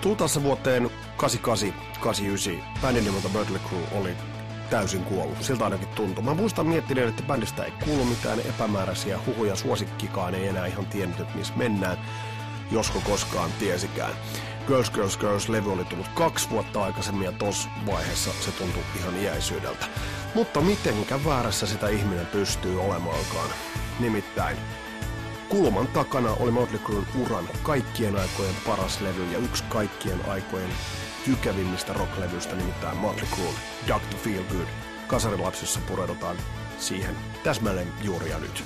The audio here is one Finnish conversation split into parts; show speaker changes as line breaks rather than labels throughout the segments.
Tultaessa vuoteen 88-89 bändin nimeltä Mötley Crew oli täysin kuollut. Siltä ainakin tuntui. Mä muistan miettineen, että bändistä ei kuulu mitään epämääräisiä huhuja. Suosikkikaan ei enää ihan tiennyt, että missä mennään. Josko koskaan tiesikään. Girls, Girls, Girls-levy oli tullut kaksi vuotta aikaisemmin ja tos vaiheessa se tuntui ihan iäisyydeltä. Mutta mitenkä väärässä sitä ihminen pystyy olemaankaan? Nimittäin Kulman takana oli Motley Crue'n uran kaikkien aikojen paras levy ja yksi kaikkien aikojen tykävimmistä rocklevyistä, nimittäin Motley Crue, Dr. Feel Good. Kasarilapsissa pureudutaan siihen täsmälleen juuri ja nyt.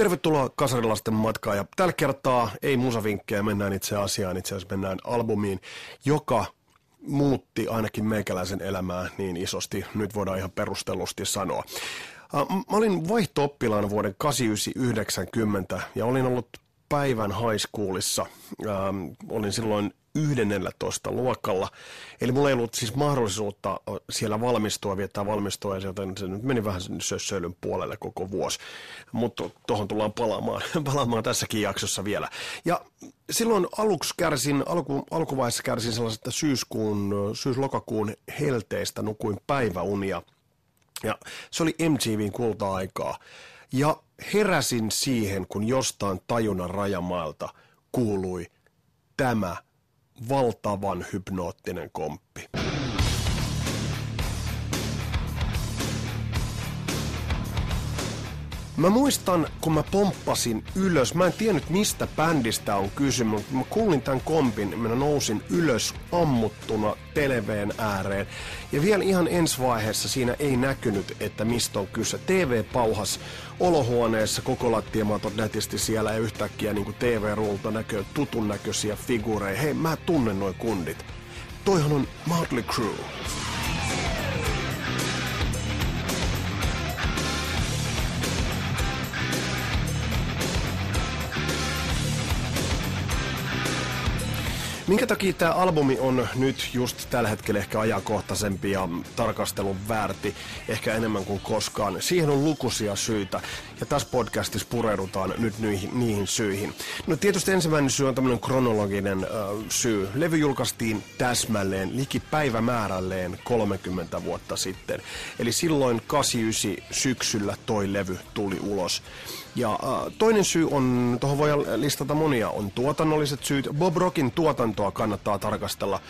Tervetuloa Kasarilasten matkaan ja tällä kertaa ei musavinkkejä, mennään itse asiaan, itse asiassa mennään albumiin, joka muutti ainakin meikäläisen elämää niin isosti, nyt voidaan ihan perustellusti sanoa. Mä olin vaihto-oppilaana vuoden 89-90 ja olin ollut päivän high schoolissa. Olin silloin 11 luokalla. Eli mulla ei ollut siis mahdollisuutta siellä valmistua, viettää valmistua, joten se nyt meni vähän sössöilyn puolelle koko vuosi. Mutta tuohon tullaan palaamaan, palaamaan tässäkin jaksossa vielä. Ja silloin aluksi kärsin, alku, alkuvaiheessa kärsin sellaisesta syyskuun, syys-lokakuun helteistä, nukuin päiväunia. Ja se oli MTVn kulta-aikaa. Ja heräsin siihen, kun jostain tajunnan rajamaalta kuului tämä – valtavan hypnoottinen komppi. Mä muistan, kun mä pomppasin ylös, mä en tiennyt mistä bändistä on kysymys, mutta mä kuulin tämän kompin, mä nousin ylös ammuttuna televeen ääreen. Ja vielä ihan ensi vaiheessa siinä ei näkynyt, että mistä on kyse. TV pauhas olohuoneessa, koko lattiamaatot nätisti siellä ja yhtäkkiä niin TV-ruulta näkyy tutun näköisiä figuureja. Hei, mä tunnen noin kundit. Toihan on Motley Crue. Minkä takia tämä albumi on nyt just tällä hetkellä ehkä ajankohtaisempi ja tarkastelun väärti, ehkä enemmän kuin koskaan? Siihen on lukuisia syitä, ja tässä podcastissa pureudutaan nyt niihin, niihin syihin. No tietysti ensimmäinen syy on tämmöinen kronologinen äh, syy. Levy julkaistiin täsmälleen, liki päivämäärälleen 30 vuotta sitten. Eli silloin 89 syksyllä toi levy tuli ulos. Ja äh, toinen syy on, tuohon voi listata monia, on tuotannolliset syyt. Bob Rockin tuotantoa kannattaa tarkastella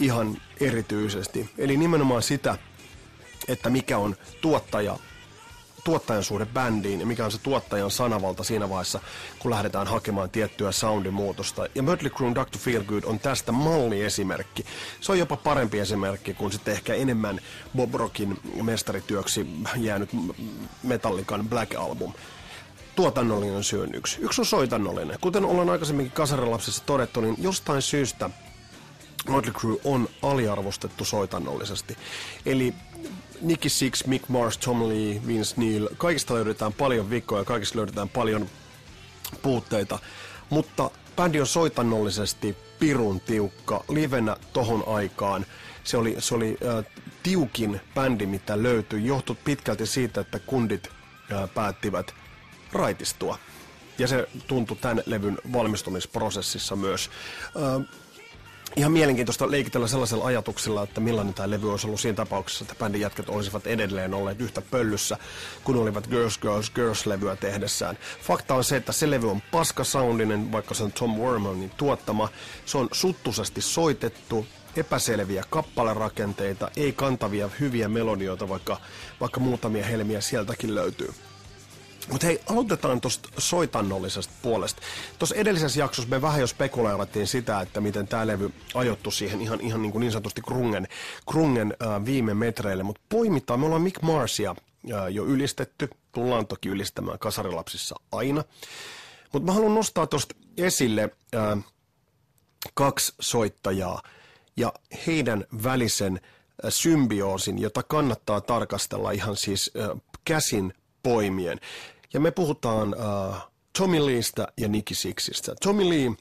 ihan erityisesti. Eli nimenomaan sitä, että mikä on tuottaja tuottajan suhde bändiin ja mikä on se tuottajan sanavalta siinä vaiheessa, kun lähdetään hakemaan tiettyä soundin muutosta. Ja Mötley Crue Dr. Feelgood on tästä malliesimerkki. Se on jopa parempi esimerkki kuin sitten ehkä enemmän Bob Rockin mestarityöksi jäänyt Metallican Black Album tuotannollinen syy on yksi. Yksi on soitannollinen. Kuten ollaan aikaisemminkin kasarilapsissa todettu, niin jostain syystä Motley Crue on aliarvostettu soitannollisesti. Eli Nicky Six, Mick Mars, Tom Lee, Vince Neil, kaikista löydetään paljon vikkoja, kaikista löydetään paljon puutteita, mutta bändi on soitannollisesti pirun tiukka, livenä tohon aikaan. Se oli, se oli äh, tiukin bändi, mitä löytyi, johtui pitkälti siitä, että kundit äh, päättivät raitistua. Ja se tuntui tämän levyn valmistumisprosessissa myös. Äh, ihan mielenkiintoista leikitellä sellaisella ajatuksella, että millainen tämä levy olisi ollut siinä tapauksessa, että bändin jätkät olisivat edelleen olleet yhtä pöllyssä, kun olivat Girls, Girls, Girls-levyä tehdessään. Fakta on se, että se levy on paskasoundinen, vaikka se on Tom Wormanin tuottama. Se on suttusasti soitettu, epäselviä kappalerakenteita, ei kantavia hyviä melodioita, vaikka, vaikka muutamia helmiä sieltäkin löytyy. Mutta hei, aloitetaan tuosta soitannollisesta puolesta. Tuossa edellisessä jaksossa me vähän jo spekuloivattiin sitä, että miten tämä levy ajoittu siihen ihan, ihan niin, kuin niin sanotusti krungen, krungen äh, viime metreille. Mutta poimitaan, me ollaan Mick Marsia äh, jo ylistetty, tullaan toki ylistämään kasarilapsissa aina. Mutta mä haluan nostaa tuosta esille äh, kaksi soittajaa ja heidän välisen äh, symbioosin, jota kannattaa tarkastella ihan siis äh, käsin poimien. Ja me puhutaan uh, Tommy Leestä ja Nicky Sixistä. Tommy Lee, uh,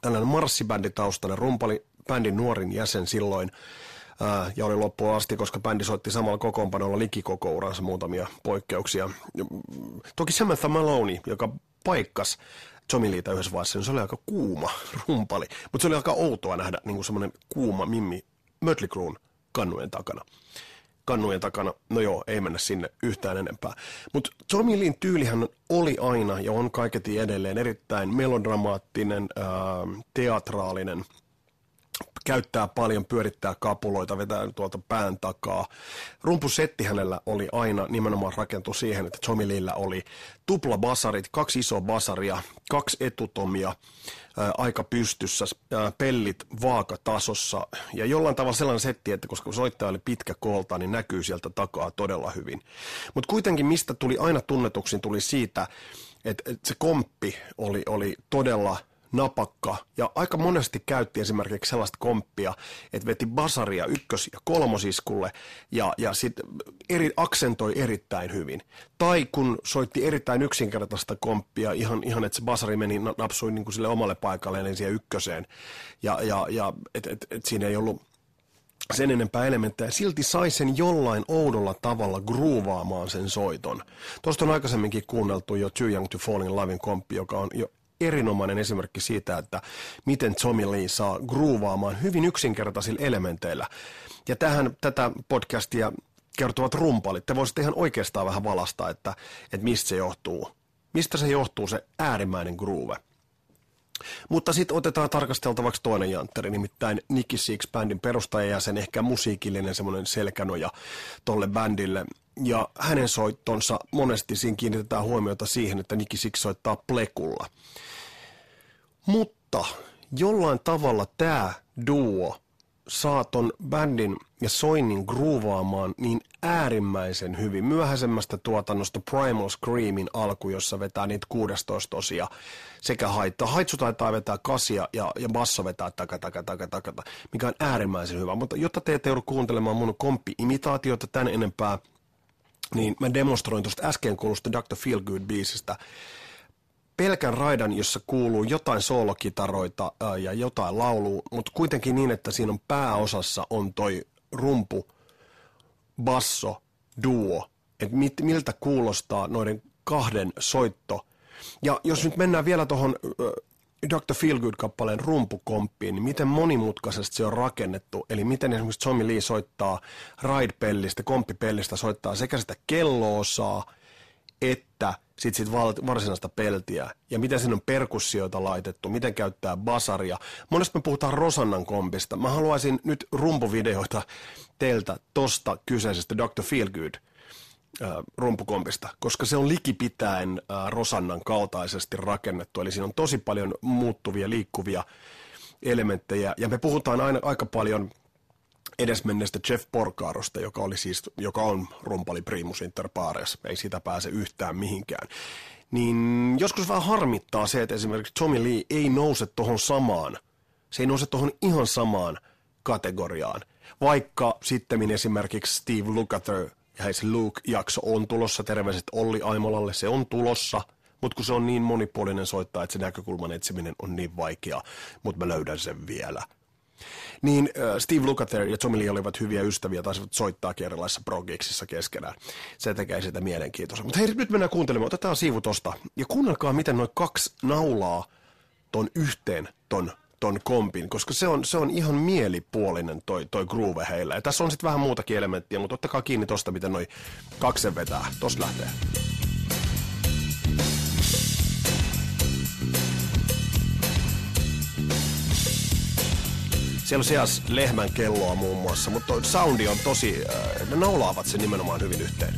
tällainen marssibänditaustainen rumpali, bändin nuorin jäsen silloin, uh, ja oli loppuun asti, koska bändi soitti samalla kokoonpanolla likikoko uransa muutamia poikkeuksia. Toki Samantha Maloney, joka paikkas Tommy Leetä yhdessä vaiheessa, niin se oli aika kuuma rumpali. Mutta se oli aika outoa nähdä niin semmoinen kuuma mimmi Mötley Cruen kannujen takana. Kannujen takana, no joo, ei mennä sinne yhtään enempää. Mutta Tommy Leen tyylihän oli aina ja on kaiketi edelleen erittäin melodramaattinen, ää, teatraalinen – käyttää paljon, pyörittää kapuloita, vetää tuolta pään takaa. Rumpusetti hänellä oli aina nimenomaan rakentu siihen, että Tommy Lillä oli tupla basarit, kaksi isoa basaria, kaksi etutomia, ää, aika pystyssä, ää, pellit vaakatasossa ja jollain tavalla sellainen setti, että koska soittaja oli pitkä koolta, niin näkyy sieltä takaa todella hyvin. Mutta kuitenkin mistä tuli aina tunnetuksi, tuli siitä, että, että se komppi oli, oli todella napakka ja aika monesti käytti esimerkiksi sellaista komppia, että veti basaria ykkös- ja kolmosiskulle ja, ja sitten eri, aksentoi erittäin hyvin. Tai kun soitti erittäin yksinkertaista komppia, ihan, ihan että se basari meni, napsui niin kuin sille omalle paikalle, niin siihen ykköseen ja, ja, ja että et, et siinä ei ollut sen enempää elementtejä, silti sai sen jollain oudolla tavalla groovaamaan sen soiton. Tuosta on aikaisemminkin kuunneltu jo Too Young to Fall in Lovein komppi, joka on jo erinomainen esimerkki siitä, että miten Tommy Lee saa groovaamaan hyvin yksinkertaisilla elementeillä. Ja tähän tätä podcastia kertovat rumpalit. Te voisitte ihan oikeastaan vähän valastaa, että, että mistä se johtuu. Mistä se johtuu se äärimmäinen groove. Mutta sitten otetaan tarkasteltavaksi toinen jantteri, nimittäin Nicky Six bändin perustaja ja sen ehkä musiikillinen semmoinen selkänoja tolle bändille. Ja hänen soittonsa monesti siinä kiinnitetään huomiota siihen, että Nicky Six soittaa plekulla. Mutta jollain tavalla tämä duo saa ton bändin ja soinnin groovaamaan niin äärimmäisen hyvin. Myöhäisemmästä tuotannosta Primal Screamin alku, jossa vetää niitä 16 osia sekä haittaa. Haitsu taitaa vetää kasia ja, ja basso vetää taka, taka, taka, taka, mikä on äärimmäisen hyvä. Mutta jotta te ette joudu kuuntelemaan mun komppi-imitaatiota tän enempää, niin mä demonstroin tuosta äsken kuulusta Dr. Feelgood-biisistä pelkän raidan, jossa kuuluu jotain soolokitaroita ja jotain laulua, mutta kuitenkin niin, että siinä on pääosassa on toi rumpu, basso, duo, että miltä kuulostaa noiden kahden soitto. Ja jos nyt mennään vielä tuohon Dr. Feelgood-kappaleen rumpukomppiin, niin miten monimutkaisesti se on rakennettu. Eli miten esimerkiksi Tommy Lee soittaa ride-pellistä, komppipellistä, soittaa sekä sitä kelloosaa, että sit, sit varsinaista peltiä ja miten siinä on perkussioita laitettu, miten käyttää basaria. Monesti me puhutaan Rosannan kompista. Mä haluaisin nyt rumpuvideoita teiltä tosta kyseisestä Dr. Feelgood rumpukompista, koska se on likipitäen äh, Rosannan kaltaisesti rakennettu. Eli siinä on tosi paljon muuttuvia, liikkuvia elementtejä. Ja me puhutaan aina aika paljon edesmenneestä Jeff Porcarosta, joka, oli siis, joka on rumpali primus inter pares, ei sitä pääse yhtään mihinkään. Niin joskus vähän harmittaa se, että esimerkiksi Tommy Lee ei nouse tuohon samaan, se ei nouse tuohon ihan samaan kategoriaan. Vaikka sitten esimerkiksi Steve Lukather ja se Luke-jakso on tulossa, terveiset Olli Aimolalle, se on tulossa, mutta kun se on niin monipuolinen soittaa, että se näkökulman etsiminen on niin vaikea, mutta mä löydän sen vielä – niin äh, Steve Lukather ja Tommy Lee olivat hyviä ystäviä, taisivat soittaa erilaisissa progiksissa keskenään. Se tekee sitä mielenkiintoista. Mutta hei, nyt mennään kuuntelemaan. Otetaan siivu tosta. Ja kuunnelkaa, miten noin kaksi naulaa ton yhteen ton ton kompin, koska se on, se on ihan mielipuolinen toi, toi groove heillä. Ja tässä on sitten vähän muutakin elementtiä, mutta ottakaa kiinni tosta, miten noi kaksen vetää. Tosta lähtee. Siellä on sijas lehmän kelloa muun muassa, mutta soundi on tosi, äh, ne naulaavat sen nimenomaan hyvin yhteen.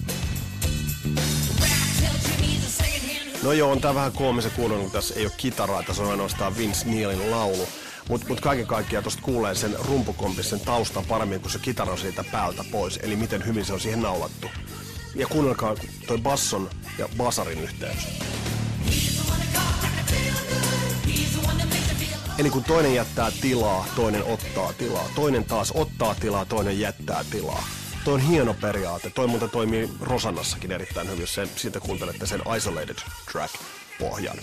No joo, on tää vähän koomisen kuunnella, kun tässä ei ole kitaraa, tässä on ainoastaan Vince Neilin laulu. Mutta mut kaiken kaikkiaan tuosta kuulee sen rumpukompin, sen taustan paremmin, kun se kitara on siitä päältä pois. Eli miten hyvin se on siihen naulattu. Ja kuunnelkaa toi basson ja basarin yhteys. Eli kun toinen jättää tilaa, toinen ottaa tilaa. Toinen taas ottaa tilaa, toinen jättää tilaa. Toi on hieno periaate. Toi muuten toimii Rosannassakin erittäin hyvin, jos sen, siitä kuuntelette sen Isolated Track-pohjan.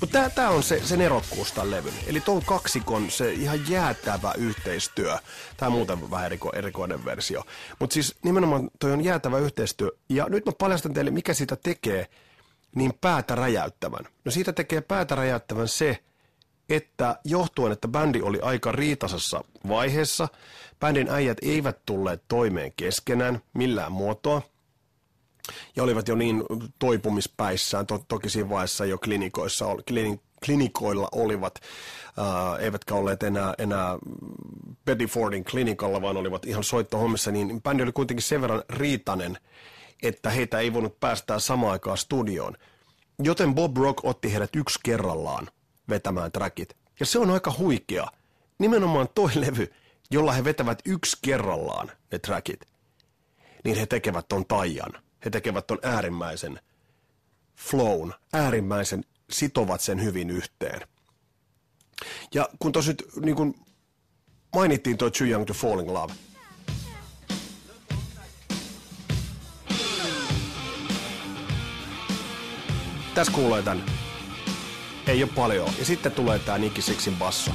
Mutta tää, tää on se, se nerokkuus tämän levyn. Eli ton kaksikon se ihan jäätävä yhteistyö. Tää on muuten vähän eriko, erikoinen versio. Mutta siis nimenomaan toi on jäätävä yhteistyö. Ja nyt mä paljastan teille, mikä sitä tekee niin päätä räjäyttävän. No siitä tekee päätä räjäyttävän se, että johtuen, että bändi oli aika riitasassa vaiheessa, bändin äijät eivät tulleet toimeen keskenään millään muotoa, ja olivat jo niin toipumispäissään, to, toki siinä vaiheessa jo klinikoissa, klinik, klinikoilla olivat, ää, eivätkä olleet enää, enää Betty Fordin klinikalla, vaan olivat ihan soittohommissa, niin bändi oli kuitenkin sen verran riitanen, että heitä ei voinut päästää samaan aikaan studioon. Joten Bob Rock otti heidät yksi kerrallaan vetämään trackit. Ja se on aika huikea. Nimenomaan toi levy, jolla he vetävät yksi kerrallaan ne trackit, niin he tekevät ton taian. He tekevät ton äärimmäisen flown, äärimmäisen sitovat sen hyvin yhteen. Ja kun tos nyt niin kun mainittiin toi Too Young to Fall in Love, Tässä kuulee tän. Ei ole paljon. Ja sitten tulee tää Nicky Sixin basso.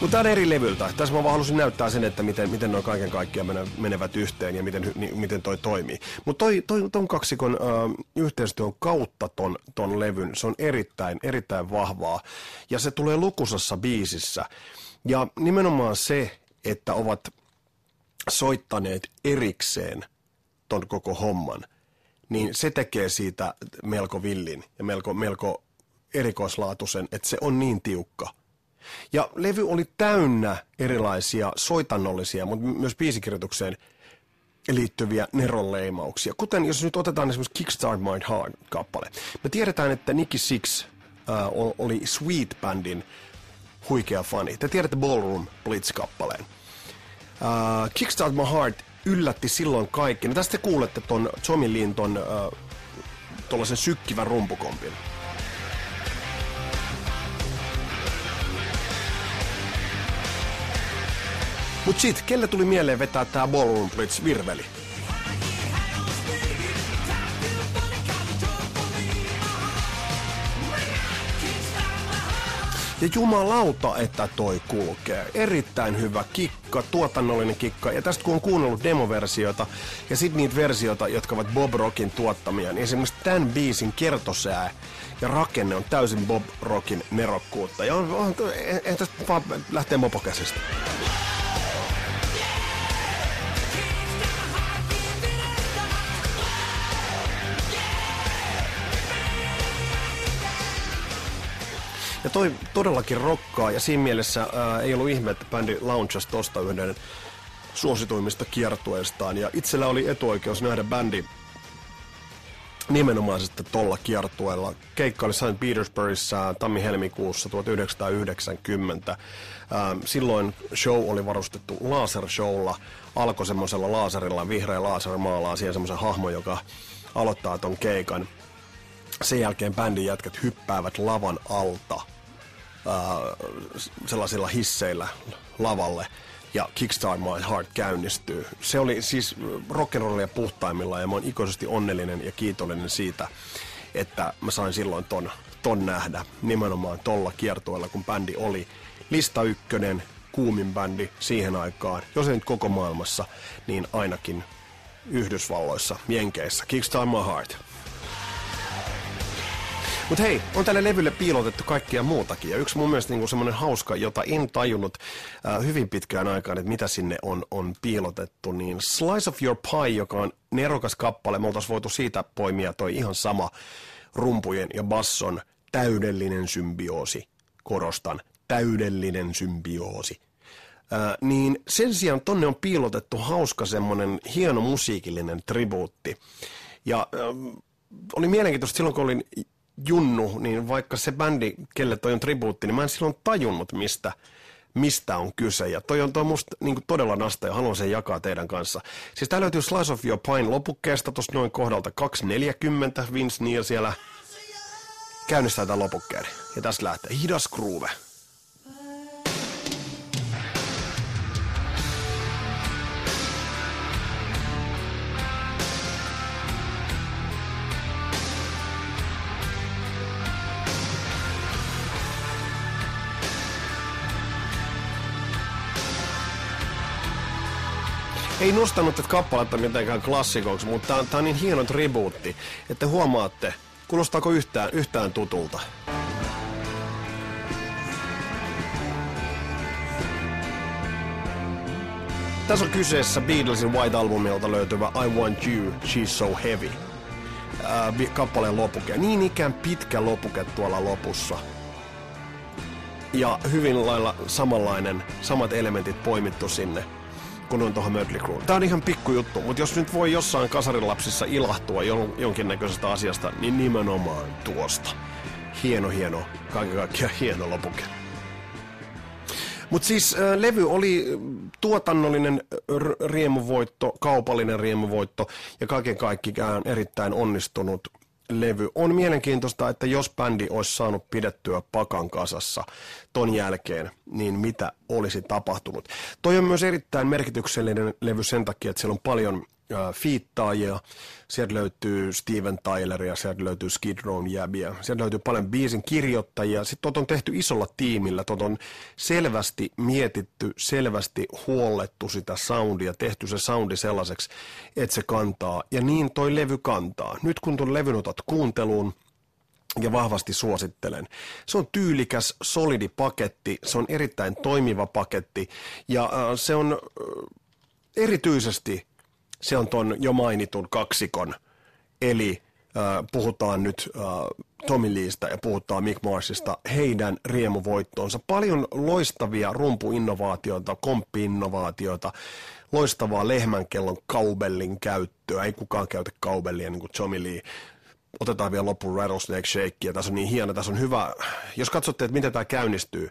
Mutta tämä on eri levyltä. Tässä mä vaan halusin näyttää sen, että miten, miten noin kaiken kaikkiaan menevät yhteen ja miten, niin, miten toi toimii. Mutta toi, toi, ton kaksikon äh, yhteistyön kautta ton, ton levyn, se on erittäin, erittäin vahvaa. Ja se tulee lukusassa biisissä. Ja nimenomaan se, että ovat soittaneet erikseen ton koko homman, niin se tekee siitä melko villin ja melko, melko erikoislaatuisen, että se on niin tiukka. Ja levy oli täynnä erilaisia soitannollisia, mutta myös biisikirjoitukseen liittyviä neronleimauksia. Kuten jos nyt otetaan esimerkiksi Kickstart My Heart-kappale. Me tiedetään, että Nicky Six äh, oli Sweet Bandin huikea fani. Te tiedätte Ballroom Blitz-kappaleen. Äh, Kickstart My Heart yllätti silloin kaikki. No tästä kuulette ton Tommy Lin ton äh, sykkivän rumpukompin. Mut sit, kelle tuli mieleen vetää tää Ballroom Blitz virveli? Ja jumalauta, että toi kulkee. Erittäin hyvä kikka, tuotannollinen kikka. Ja tästä kun on kuunnellut demoversioita ja sitten niitä versioita, jotka ovat Bob Rockin tuottamia, niin esimerkiksi tämän biisin kertosää ja rakenne on täysin Bob Rockin nerokkuutta. Ja on, on, ei tästä vaan lähtee mopokäsistä. Ja toi todellakin rokkaa ja siinä mielessä ää, ei ollut ihme, että bändi launchasi tosta yhden suosituimmista kiertueistaan. Ja itsellä oli etuoikeus nähdä bändi nimenomaisesti tolla kiertueella. Keikka oli St. Petersburgissa tammi-helmikuussa 1990. Silloin show oli varustettu lasershowlla. Alkoi semmoisella laaserilla, vihreä laser maalaa siihen semmoisen hahmon, joka aloittaa ton keikan. Sen jälkeen bändin jätkät hyppäävät lavan alta äh, sellaisilla hisseillä lavalle ja Kickstart My Heart käynnistyy. Se oli siis rock'n'rollia puhtaimmilla ja mä oon ikuisesti onnellinen ja kiitollinen siitä, että mä sain silloin ton, ton nähdä nimenomaan tolla kiertueella, kun bändi oli lista ykkönen, kuumin bändi siihen aikaan, jos ei nyt koko maailmassa, niin ainakin Yhdysvalloissa, Jenkeissä. Kickstart My Heart. Mutta hei, on tälle levylle piilotettu kaikkia muutakin. Ja yksi mun mielestä niinku semmoinen hauska, jota en tajunnut äh, hyvin pitkään aikaan, että mitä sinne on, on piilotettu, niin Slice of Your Pie, joka on nerokas kappale. Me oltaisiin voitu siitä poimia toi ihan sama rumpujen ja basson täydellinen symbioosi. Korostan, täydellinen symbioosi. Äh, niin sen sijaan tonne on piilotettu hauska semmonen hieno musiikillinen tribuutti. Ja äh, oli mielenkiintoista silloin, kun olin junnu, niin vaikka se bändi, kelle toi on tribuutti, niin mä en silloin tajunnut, mistä, mistä on kyse. Ja toi on toi musta niin todella nasta ja haluan sen jakaa teidän kanssa. Siis tää löytyy Slice of Your Pine lopukkeesta tuossa noin kohdalta 2.40. Vince Neil siellä käynnistää tämän lopukkeen. Ja tässä lähtee hidas groove. Ei nostanut tätä kappaletta mitenkään klassikoksi, mutta tää, tää on niin hieno tribuutti, että huomaatte, kuulostaako yhtään, yhtään tutulta. Tässä on kyseessä Beatlesin White Albumilta löytyvä I Want You, She's So Heavy. Kappaleen lopuke. Niin ikään pitkä lopuke tuolla lopussa. Ja hyvin lailla samanlainen, samat elementit poimittu sinne kun on tuohon Mötley Crue. Tää on ihan pikku juttu, mutta jos nyt voi jossain kasarilapsissa ilahtua jon, jonkinnäköisestä asiasta, niin nimenomaan tuosta. Hieno, hieno, kaiken kaikkiaan hieno lopuke. Mutta siis äh, levy oli tuotannollinen riemuvoitto, kaupallinen riemuvoitto ja kaiken kaikkiaan erittäin onnistunut levy. On mielenkiintoista, että jos bändi olisi saanut pidettyä pakan kasassa ton jälkeen, niin mitä olisi tapahtunut. Toi on myös erittäin merkityksellinen levy sen takia, että siellä on paljon fiittaajia. Sieltä löytyy Steven Tyleria, sieltä löytyy Skid Row'n jäbiä, sieltä löytyy paljon biisin kirjoittajia. Sitten tot on tehty isolla tiimillä, tot on selvästi mietitty, selvästi huollettu sitä soundia, tehty se soundi sellaiseksi, että se kantaa. Ja niin toi levy kantaa. Nyt kun tuon levyn otat kuunteluun, ja vahvasti suosittelen. Se on tyylikäs, solidi paketti, se on erittäin toimiva paketti ja äh, se on äh, erityisesti se on ton jo mainitun kaksikon, eli äh, puhutaan nyt äh, Tommy Leestä ja puhutaan Mick Marsista, heidän riemuvoittoonsa. Paljon loistavia rumpuinnovaatioita, komppi-innovaatioita, loistavaa lehmänkellon kaubellin käyttöä. Ei kukaan käytä kaubellia niin kuin Tommy Lee. Otetaan vielä loppuun Rattlesnake Shake, ja tässä on niin hieno, tässä on hyvä. Jos katsotte, että miten tämä käynnistyy,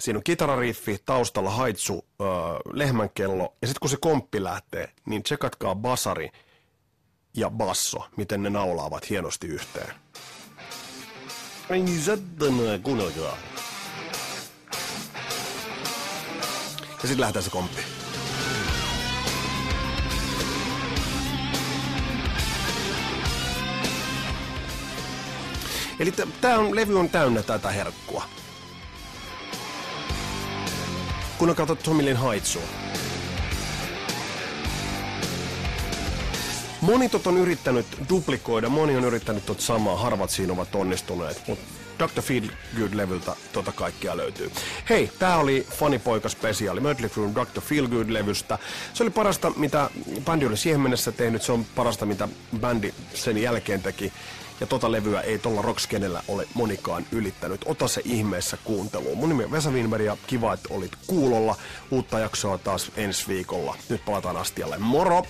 Siinä on kitarariffi, taustalla haitsu, öö, lehmänkello ja sitten kun se komppi lähtee, niin tsekatkaa basari ja basso, miten ne naulaavat hienosti yhteen. Ei sitten kuunnelkaa. Ja sitten lähtee se komppi. Eli tämä on, levy on täynnä tätä herkkua. Kun on katsottu Tomilin haitsua. Moni tot on yrittänyt duplikoida, moni on yrittänyt tot samaa, harvat siinä ovat onnistuneet, mutta Dr. Feel Good-levyltä tota kaikkia löytyy. Hei, tää oli Fanipoika spesiaali Mötley Crue Dr. Feel Good-levystä. Se oli parasta, mitä bändi oli siihen mennessä tehnyt, se on parasta, mitä bändi sen jälkeen teki. Ja tota levyä ei tuolla rockskenellä ole monikaan ylittänyt. Ota se ihmeessä kuunteluun. Mun nimi on Vesa Winberg ja kiva, että olit kuulolla. Uutta jaksoa taas ensi viikolla. Nyt palataan astialle. Moro!